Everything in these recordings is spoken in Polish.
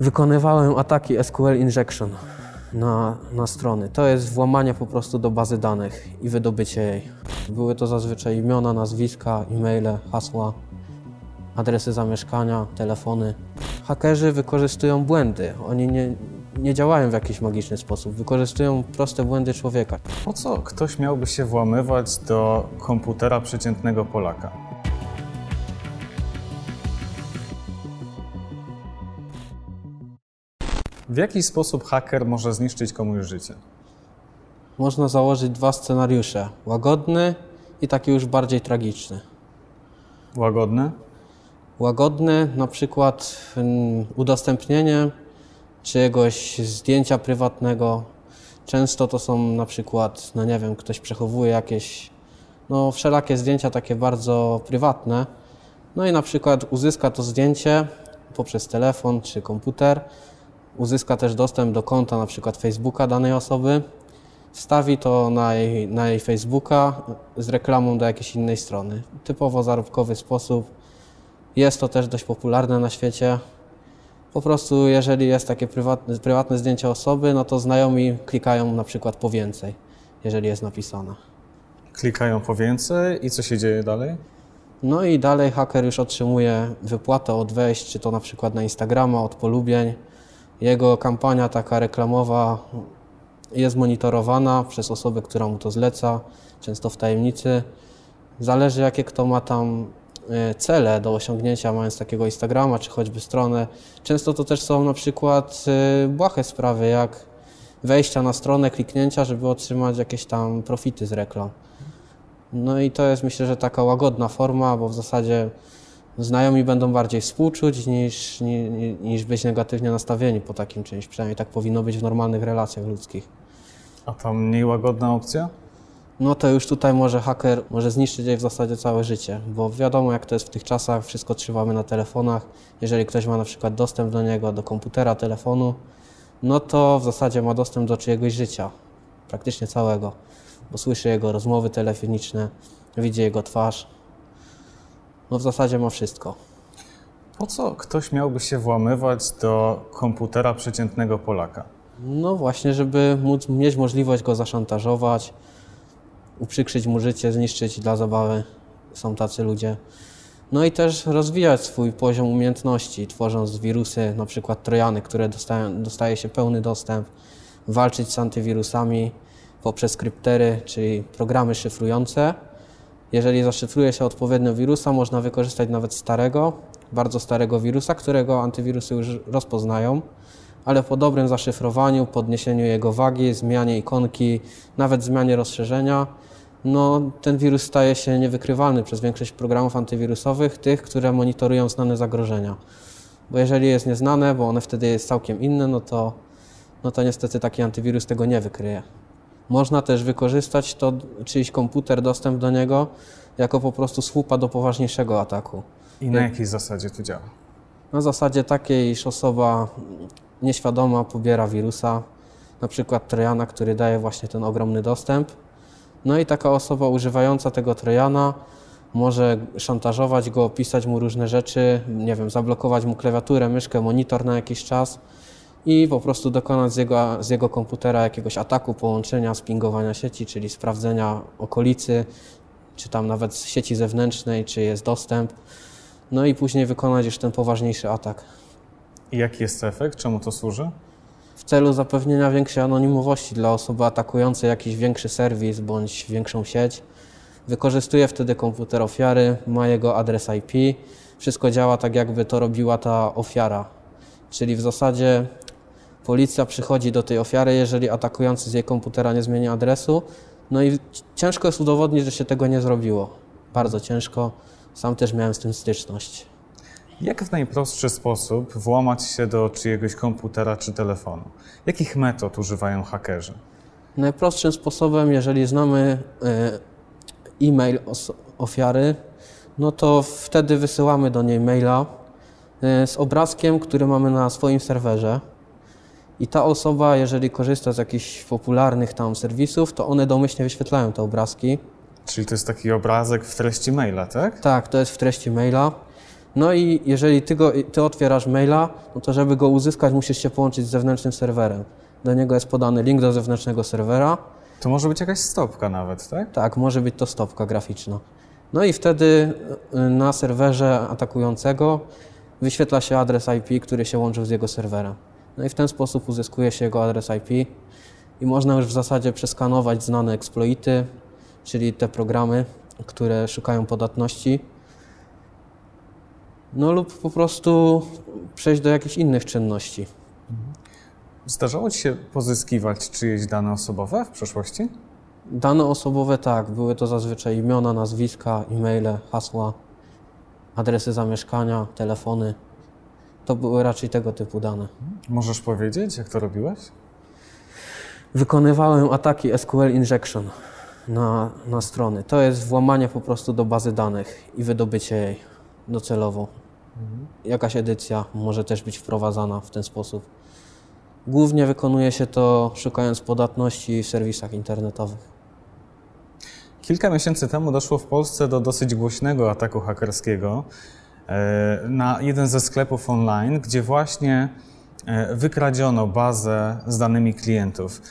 Wykonywałem ataki SQL Injection na, na strony. To jest włamanie po prostu do bazy danych i wydobycie jej. Były to zazwyczaj imiona, nazwiska, e-maile, hasła, adresy zamieszkania, telefony. Hakerzy wykorzystują błędy. Oni nie, nie działają w jakiś magiczny sposób. Wykorzystują proste błędy człowieka. Po co ktoś miałby się włamywać do komputera przeciętnego Polaka? W jaki sposób haker może zniszczyć komuś życie? Można założyć dwa scenariusze: łagodny i taki już bardziej tragiczny. Łagodny? Łagodny, na przykład mm, udostępnienie czyjegoś zdjęcia prywatnego. Często to są na przykład, no nie wiem, ktoś przechowuje jakieś, no wszelakie zdjęcia takie bardzo prywatne. No i na przykład uzyska to zdjęcie poprzez telefon czy komputer, uzyska też dostęp do konta na przykład Facebooka danej osoby, wstawi to na jej, na jej Facebooka z reklamą do jakiejś innej strony. Typowo zarobkowy sposób. Jest to też dość popularne na świecie. Po prostu jeżeli jest takie prywatne, prywatne zdjęcie osoby, no to znajomi klikają na przykład po więcej, jeżeli jest napisane. Klikają po więcej i co się dzieje dalej? No i dalej haker już otrzymuje wypłatę od wejść, czy to na przykład na Instagrama, od polubień. Jego kampania taka reklamowa jest monitorowana przez osobę, która mu to zleca, często w tajemnicy. Zależy jakie kto ma tam e, cele do osiągnięcia, mając takiego Instagrama, czy choćby stronę. Często to też są na przykład e, błahe sprawy, jak wejścia na stronę, kliknięcia, żeby otrzymać jakieś tam profity z reklam. No i to jest myślę, że taka łagodna forma, bo w zasadzie znajomi będą bardziej współczuć niż, niż, niż być negatywnie nastawieni po takim czymś. Przynajmniej tak powinno być w normalnych relacjach ludzkich. A ta mniej łagodna opcja? No to już tutaj może haker może zniszczyć jej w zasadzie całe życie, bo wiadomo jak to jest w tych czasach, wszystko trzymamy na telefonach. Jeżeli ktoś ma na przykład dostęp do niego, do komputera, telefonu, no to w zasadzie ma dostęp do czyjegoś życia, praktycznie całego, bo słyszy jego rozmowy telefoniczne, widzi jego twarz. No w zasadzie ma wszystko. Po co ktoś miałby się włamywać do komputera przeciętnego Polaka? No właśnie, żeby móc mieć możliwość go zaszantażować, uprzykrzyć mu życie, zniszczyć dla zabawy. Są tacy ludzie. No i też rozwijać swój poziom umiejętności, tworząc wirusy, na przykład trojany, które dostają, dostaje się pełny dostęp, walczyć z antywirusami poprzez kryptery, czyli programy szyfrujące. Jeżeli zaszyfruje się odpowiednio wirusa, można wykorzystać nawet starego, bardzo starego wirusa, którego antywirusy już rozpoznają, ale po dobrym zaszyfrowaniu, podniesieniu jego wagi, zmianie ikonki, nawet zmianie rozszerzenia, no, ten wirus staje się niewykrywalny przez większość programów antywirusowych, tych, które monitorują znane zagrożenia. Bo jeżeli jest nieznane, bo one wtedy jest całkiem inne, no to, no to niestety taki antywirus tego nie wykryje. Można też wykorzystać to, czyjś komputer, dostęp do niego, jako po prostu słupa do poważniejszego ataku. I na jakiej zasadzie to działa? Na zasadzie takiej, iż osoba nieświadoma pobiera wirusa, na przykład Trojana, który daje właśnie ten ogromny dostęp. No i taka osoba używająca tego Trojana może szantażować go, pisać mu różne rzeczy, nie wiem, zablokować mu klawiaturę, myszkę, monitor na jakiś czas i po prostu dokonać z jego, z jego komputera jakiegoś ataku, połączenia, spingowania sieci, czyli sprawdzenia okolicy, czy tam nawet z sieci zewnętrznej, czy jest dostęp. No i później wykonać już ten poważniejszy atak. I jaki jest efekt? Czemu to służy? W celu zapewnienia większej anonimowości dla osoby atakującej jakiś większy serwis bądź większą sieć. Wykorzystuje wtedy komputer ofiary, ma jego adres IP. Wszystko działa tak, jakby to robiła ta ofiara. Czyli w zasadzie policja przychodzi do tej ofiary, jeżeli atakujący z jej komputera nie zmieni adresu. No i ciężko jest udowodnić, że się tego nie zrobiło. Bardzo ciężko. Sam też miałem z tym styczność. Jak w najprostszy sposób włamać się do czyjegoś komputera czy telefonu? Jakich metod używają hakerzy? Najprostszym sposobem, jeżeli znamy e, e-mail ofiary, no to wtedy wysyłamy do niej maila e, z obrazkiem, który mamy na swoim serwerze. I ta osoba, jeżeli korzysta z jakichś popularnych tam serwisów, to one domyślnie wyświetlają te obrazki. Czyli to jest taki obrazek w treści maila, tak? Tak, to jest w treści maila. No i jeżeli ty, go, ty otwierasz maila, no to żeby go uzyskać, musisz się połączyć z zewnętrznym serwerem. Do niego jest podany link do zewnętrznego serwera. To może być jakaś stopka nawet, tak? Tak, może być to stopka graficzna. No i wtedy y, na serwerze atakującego wyświetla się adres IP, który się łączył z jego serwerem. No i w ten sposób uzyskuje się jego adres IP i można już w zasadzie przeskanować znane exploity, czyli te programy, które szukają podatności, no lub po prostu przejść do jakichś innych czynności. Zdarzało Ci się pozyskiwać czyjeś dane osobowe w przeszłości? Dane osobowe tak, były to zazwyczaj imiona, nazwiska, e-maile, hasła, adresy zamieszkania, telefony. To były raczej tego typu dane. Możesz powiedzieć, jak to robiłeś? Wykonywałem ataki SQL injection na, na strony. To jest włamanie po prostu do bazy danych i wydobycie jej docelowo. Jakaś edycja może też być wprowadzana w ten sposób. Głównie wykonuje się to szukając podatności w serwisach internetowych. Kilka miesięcy temu doszło w Polsce do dosyć głośnego ataku hakerskiego na jeden ze sklepów online, gdzie właśnie e, wykradziono bazę z danymi klientów.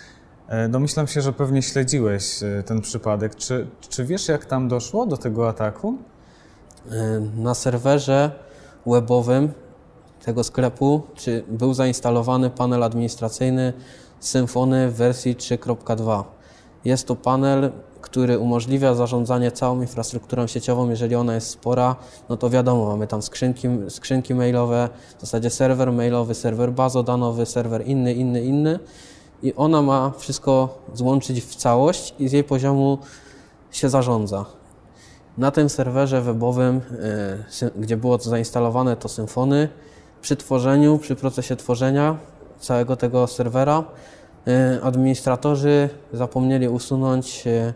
E, Domyślam się, że pewnie śledziłeś e, ten przypadek. Czy, czy wiesz, jak tam doszło do tego ataku? Na serwerze webowym tego sklepu czy był zainstalowany panel administracyjny Symfony w wersji 3.2. Jest to panel, który umożliwia zarządzanie całą infrastrukturą sieciową, jeżeli ona jest spora, no to wiadomo, mamy tam skrzynki, skrzynki mailowe, w zasadzie serwer mailowy, serwer bazodanowy, serwer inny, inny, inny. I ona ma wszystko złączyć w całość i z jej poziomu się zarządza. Na tym serwerze webowym, e, gdzie było to zainstalowane to Symfony, przy tworzeniu, przy procesie tworzenia całego tego serwera, administratorzy zapomnieli usunąć e,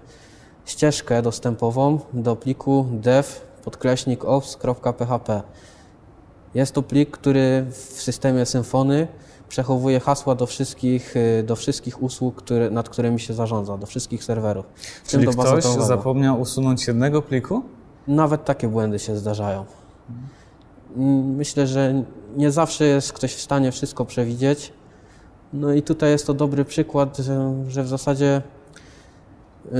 ścieżkę dostępową do pliku dev podkreśnik ops.php. Jest to plik, który w systemie Symfony przechowuje hasła do wszystkich, e, do wszystkich usług, które, nad którymi się zarządza, do wszystkich serwerów. w Czyli do ktoś zapomniał usunąć jednego pliku? Nawet takie błędy się zdarzają. Myślę, że nie zawsze jest ktoś w stanie wszystko przewidzieć. No i tutaj jest to dobry przykład, że, w zasadzie y,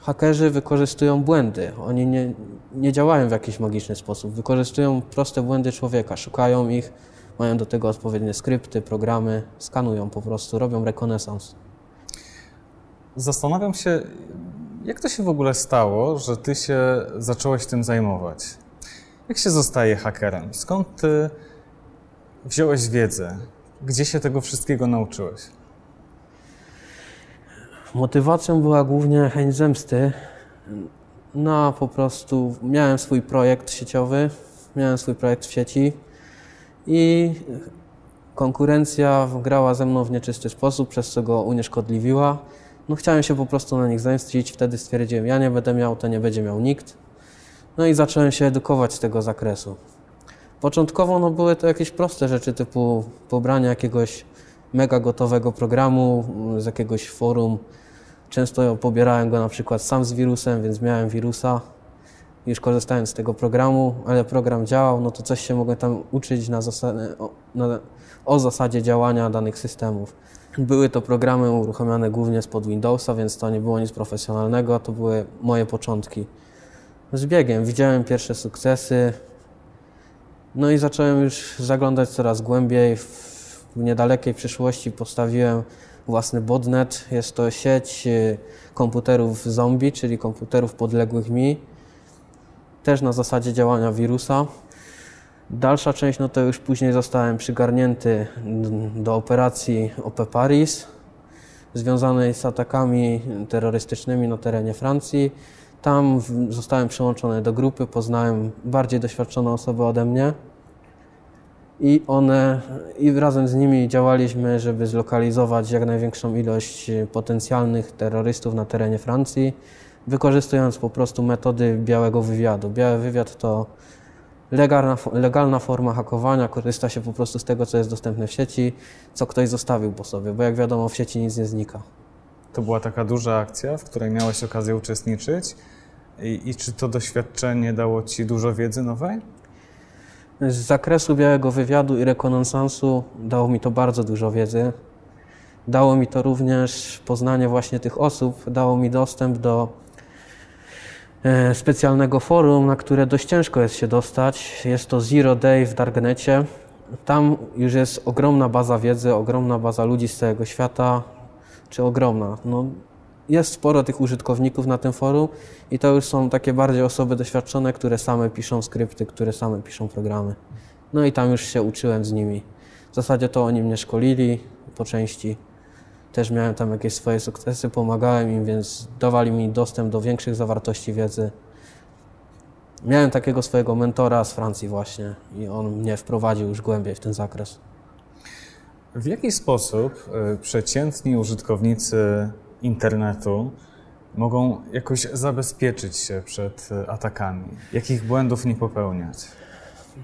hakerzy wykorzystują błędy. Oni nie, nie działają w jakiś magiczny sposób. Wykorzystują proste błędy człowieka, szukają ich, mają do tego odpowiednie skrypty, programy, skanują po prostu, robią rekonesans. Zastanawiam się, jak to się w ogóle stało, że ty się zacząłeś tym zajmować? Jak się zostaje hakerem? Skąd ty wziąłeś wiedzę? Gdzie się tego wszystkiego nauczyłeś? Motywacją była głównie chęć zemsty. No, po prostu miałem swój projekt sieciowy, miałem swój projekt w sieci i konkurencja grała ze mną w nieczysty sposób, przez co go unieszkodliwiła. No, chciałem się po prostu na nich zemścić, wtedy stwierdziłem, ja nie będę miał, to nie będzie miał nikt. No i zacząłem się edukować z tego zakresu. Początkowo no, były to jakieś proste rzeczy, typu pobranie jakiegoś mega gotowego programu mm, z jakiegoś forum. Często pobierałem go na przykład sam z wirusem, więc miałem wirusa. Już korzystałem z tego programu, ale program działał, no to coś się mogłem tam uczyć na o, na, o zasadzie działania danych systemów. Były to programy uruchamiane głównie spod Windowsa, więc to nie było nic profesjonalnego, to były moje początki. Z biegiem widziałem pierwsze sukcesy, no i zacząłem już zaglądać coraz głębiej. W niedalekiej przyszłości postawiłem własny botnet. Jest to sieć y, komputerów zombie, czyli komputerów podległych mi. Też na zasadzie działania wirusa. Dalsza część, no to już później zostałem przygarnięty do operacji OP Paris, związanej z atakami terrorystycznymi na terenie Francji. Tam zostałem przyłączony do grupy, poznałem bardziej doświadczone osoby ode mnie i one, i razem z nimi działaliśmy, żeby zlokalizować jak największą ilość potencjalnych terrorystów na terenie Francji, wykorzystując po prostu metody białego wywiadu. Biały wywiad to legalna, legalna forma hakowania, korzysta się po prostu z tego, co jest dostępne w sieci, co ktoś zostawił po sobie, bo jak wiadomo w sieci nic nie znika. To była taka duża akcja, w której miałeś okazję uczestniczyć. I, I czy to doświadczenie dało ci dużo wiedzy nowej? Z zakresu białego wywiadu i rekonesansu dało mi to bardzo dużo wiedzy. Dało mi to również poznanie właśnie tych osób, dało mi dostęp do e, specjalnego forum, na które dość ciężko jest się dostać. Jest to Zero Day w Darknecie. Tam już jest ogromna baza wiedzy, ogromna baza ludzi z całego świata, czy ogromna. No, jest sporo tych użytkowników na tym forum i to już są takie bardziej osoby doświadczone, które same piszą skrypty, które same piszą programy. No i tam już się uczyłem z nimi. W zasadzie to oni mnie szkolili po części. Też miałem tam jakieś swoje sukcesy, pomagałem im, więc dawali mi dostęp do większych zawartości wiedzy. Miałem takiego swojego mentora z Francji właśnie i on mnie wprowadził już głębiej w ten zakres. W jaki sposób y, przeciętni użytkownicy internetu mogą jakoś zabezpieczyć się przed y, atakami? Jakich błędów nie popełniać?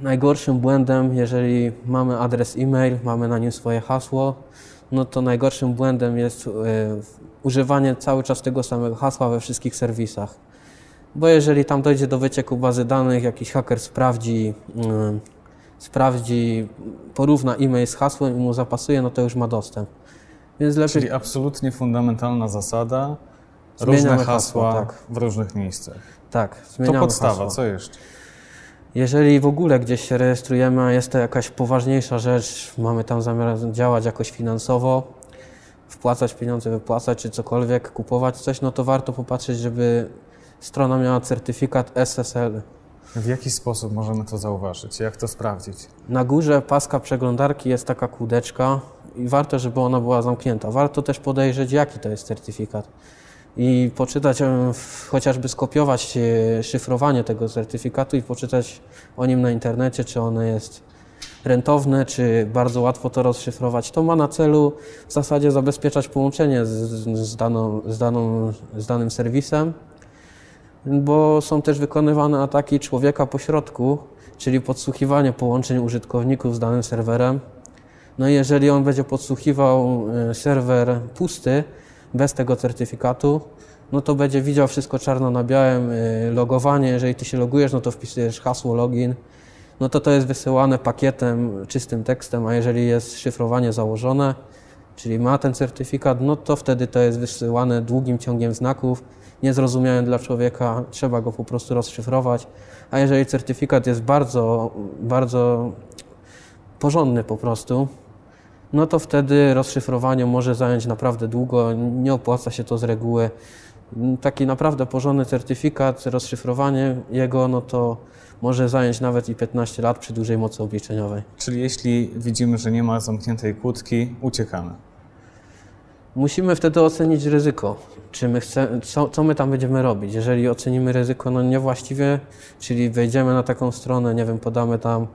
Najgorszym błędem, jeżeli mamy adres e-mail, mamy na nim swoje hasło, no to najgorszym błędem jest y, używanie cały czas tego samego hasła we wszystkich serwisach. Bo jeżeli tam dojdzie do wycieku bazy danych, jakiś haker sprawdzi, y, sprawdzi, porówna e-mail z hasłem i mu zapasuje, no to już ma dostęp. Więc lepiej Czyli absolutnie fundamentalna zasada, Zmieniamy różne hasło, hasła tak. w różnych miejscach. tak, To zmieniamy podstawa, hasło. co jeszcze? Jeżeli w ogóle gdzieś się rejestrujemy, a jest to jakaś poważniejsza rzecz, mamy tam zamiar działać jakoś finansowo, wpłacać pieniądze, wypłacać czy cokolwiek, kupować coś, no to warto popatrzeć, żeby strona miała certyfikat SSL. W jaki sposób możemy to zauważyć? Jak to sprawdzić? Na górze paska przeglądarki jest taka kółdeczka i warto, żeby ona była zamknięta. Warto też podejrzeć, jaki to jest certyfikat. I poczytać, chociażby skopiować e, szyfrowanie tego certyfikatu i poczytać o nim na internecie, czy ono jest rentowne, czy bardzo łatwo to rozszyfrować. To ma na celu w zasadzie zabezpieczać połączenie z, z, daną, z, daną, z danym serwisem, bo są też wykonywane ataki człowieka po środku, czyli podsłuchiwanie połączeń użytkowników z danym serwerem. No i jeżeli on będzie podsłuchiwał e, serwer pusty, bez tego certyfikatu, no to będzie widział wszystko czarno na białym, e, logowanie, jeżeli ty się logujesz, no to wpisujesz hasło login, no to to jest wysyłane pakietem, czystym tekstem, a jeżeli jest szyfrowanie założone, czyli ma ten certyfikat, no to wtedy to jest wysyłane długim ciągiem znaków, niezrozumiałym dla człowieka, trzeba go po prostu rozszyfrować, a jeżeli certyfikat jest bardzo, bardzo porządny po prostu, no to wtedy rozszyfrowanie może zająć naprawdę długo, nie opłaca się to z reguły. Taki naprawdę porządny certyfikat, rozszyfrowanie jego, no to może zająć nawet i 15 lat przy dużej mocy obliczeniowej. Czyli jeśli widzimy, że nie ma zamkniętej kłódki, uciekamy. Musimy wtedy ocenić ryzyko. Czy my chce, co, co my tam będziemy robić? Jeżeli ocenimy ryzyko no niewłaściwie, czyli wejdziemy na taką stronę, nie wiem, podamy tam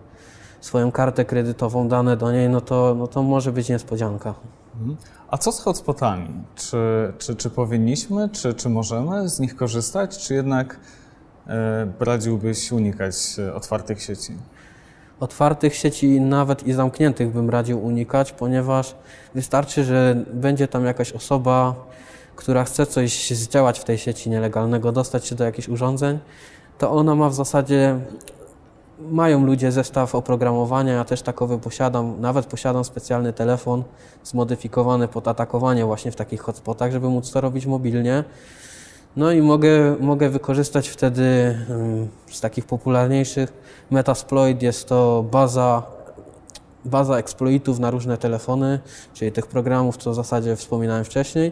swoją kartę kredytową, dane do niej, no to, no to może być niespodzianka. Mhm. A co z hotspotami? Czy, czy, czy powinniśmy, czy, czy możemy z nich korzystać, czy jednak e, radziłbyś unikać e, otwartych sieci? Otwartych sieci nawet i zamkniętych bym radził unikać, ponieważ wystarczy, że będzie tam jakaś osoba, która chce coś zdziałać w tej sieci nielegalnego, dostać się do jakichś urządzeń, to ona ma w zasadzie, mają ludzie zestaw oprogramowania, ja też takowy posiadam, nawet posiadam specjalny telefon zmodyfikowany pod atakowanie właśnie w takich hotspotach, żeby móc to robić mobilnie. No i mogę, mogę wykorzystać wtedy ym, z takich popularniejszych Metasploit jest to baza, baza exploitów na różne telefony, czyli tych programów, co w zasadzie wspominałem wcześniej.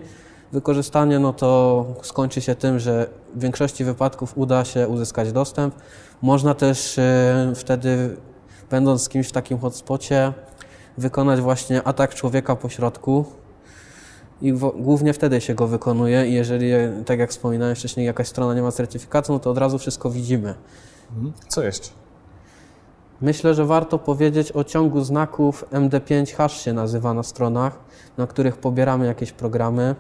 Wykorzystanie no to skończy się tym, że w większości wypadków uda się uzyskać dostęp. Można też e, wtedy, będąc z kimś w takim hotspocie, wykonać właśnie atak człowieka po środku, i głównie wtedy się go wykonuje i jeżeli, tak jak wspominałem wcześniej, jakaś strona nie ma certyfikatu, no to od razu wszystko widzimy. Mhm. Co jeszcze? Myślę, że warto powiedzieć o ciągu znaków MD5 hash się nazywa na stronach, na których pobieramy jakieś programy.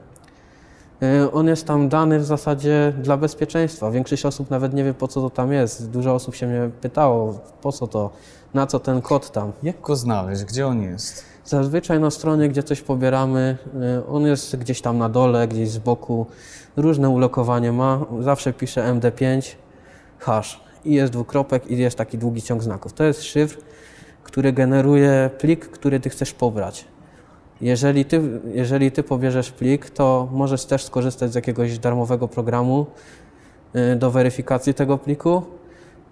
Yy, On jest tam dany w zasadzie dla bezpieczeństwa. Większość osób nawet nie wie po co to tam jest. Dużo osób się mnie pytało, po co to, na co ten kod tam. Jak go znaleźć? Gdzie on jest? Zazwyczaj na stronie, gdzie coś pobieramy, y, on jest gdzieś tam na dole, gdzieś z boku. Różne ulokowanie ma. Zawsze pisze MD5 hash. i jest dwukropek i jest taki długi ciąg znaków. To jest szyfr, który generuje plik, który ty chcesz pobrać. Jeżeli ty, jeżeli ty pobierzesz plik, to możesz też skorzystać z jakiegoś darmowego programu y, do weryfikacji tego pliku.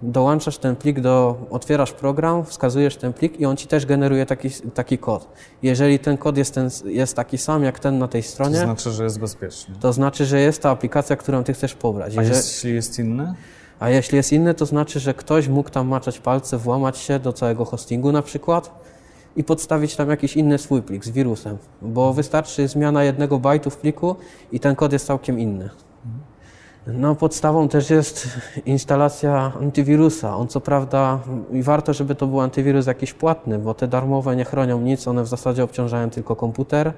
Dołączasz ten plik do, otwierasz program, wskazujesz ten plik i on ci też generuje taki, taki kod. Jeżeli ten kod jest, ten, jest taki sam jak ten na tej To stronie, znaczy, że jest bezpieczny. to znaczy, że jest ta aplikacja, którą ty chcesz pobrać. A jeśli jest inny? a jeśli jest inny, to znaczy, że ktoś mógł tam maczać palce, włamać się do całego hostingu na przykład i podstawić tam jakiś inny swój plik z wirusem, bo wystarczy zmiana jednego bajtu w pliku i ten kod jest całkiem inny. No, podstawą też jest instalacja antywirusa. On co prawda, i warto, żeby to był antywirus jakiś płatny, bo te darmowe nie chronią nic, one w zasadzie obciążają tylko komputer.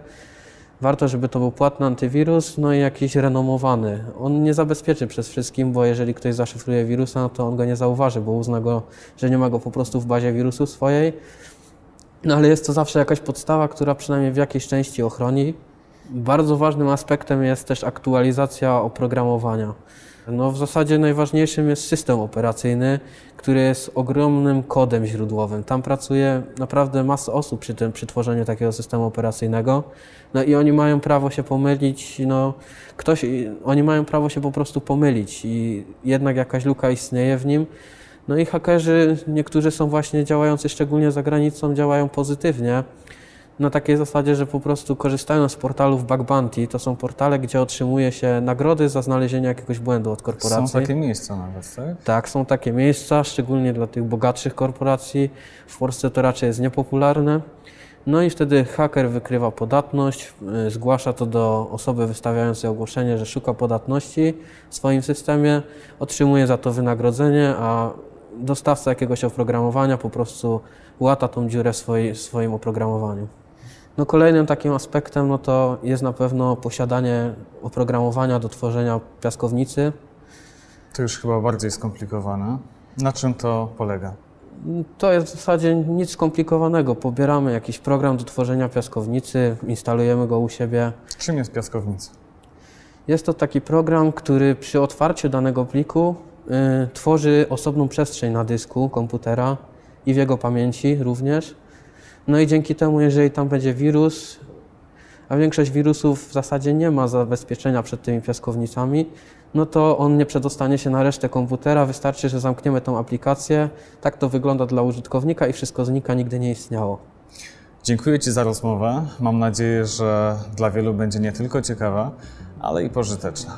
Warto, żeby to był płatny antywirus, no i jakiś renomowany. On nie zabezpieczy przez wszystkim, bo jeżeli ktoś zaszyfruje wirusa, to on go nie zauważy, bo uzna go, że nie ma go po prostu w bazie wirusów swojej. No ale jest to zawsze jakaś podstawa, która przynajmniej w jakiejś części ochroni. Bardzo ważnym aspektem jest też aktualizacja oprogramowania. No w zasadzie najważniejszym jest system operacyjny, który jest ogromnym kodem źródłowym. Tam pracuje naprawdę masa osób przy tym, przy tworzeniu takiego systemu operacyjnego. No i oni mają prawo się pomylić, no ktoś, oni mają prawo się po prostu pomylić i jednak jakaś luka istnieje w nim. No i hakerzy, niektórzy są właśnie działający szczególnie za granicą, działają pozytywnie. Na takiej zasadzie, że po prostu korzystają z portalów Bug Bounty. To są portale, gdzie otrzymuje się nagrody za znalezienie jakiegoś błędu od korporacji. Są takie miejsca nawet, tak? Tak, są takie miejsca, szczególnie dla tych bogatszych korporacji. W Polsce to raczej jest niepopularne. No i wtedy haker wykrywa podatność, y, zgłasza to do osoby wystawiającej ogłoszenie, że szuka podatności w swoim systemie, otrzymuje za to wynagrodzenie, a dostawca jakiegoś oprogramowania po prostu łata tą dziurę w swoi- w swoim oprogramowaniu. No kolejnym takim aspektem no to jest na pewno posiadanie oprogramowania do tworzenia piaskownicy, To już chyba bardziej skomplikowane. Na czym to polega? To jest w zasadzie nic skomplikowanego. Pobieramy jakiś program do tworzenia piaskownicy, instalujemy go u siebie. Czym jest piaskownica? Jest to taki program, który przy otwarciu danego pliku tworzy osobną przestrzeń na dysku komputera i w jego pamięci również. No i dzięki temu, jeżeli tam będzie wirus, a większość wirusów w zasadzie nie ma zabezpieczenia przed tymi piaskownicami, no to on nie przedostanie się na resztę komputera. Wystarczy, że zamkniemy tą aplikację. Tak to wygląda dla użytkownika i wszystko znika, nigdy nie istniało. Dziękuję Ci za rozmowę. Mam nadzieję, że dla wielu będzie nie tylko ciekawa, ale i pożyteczna.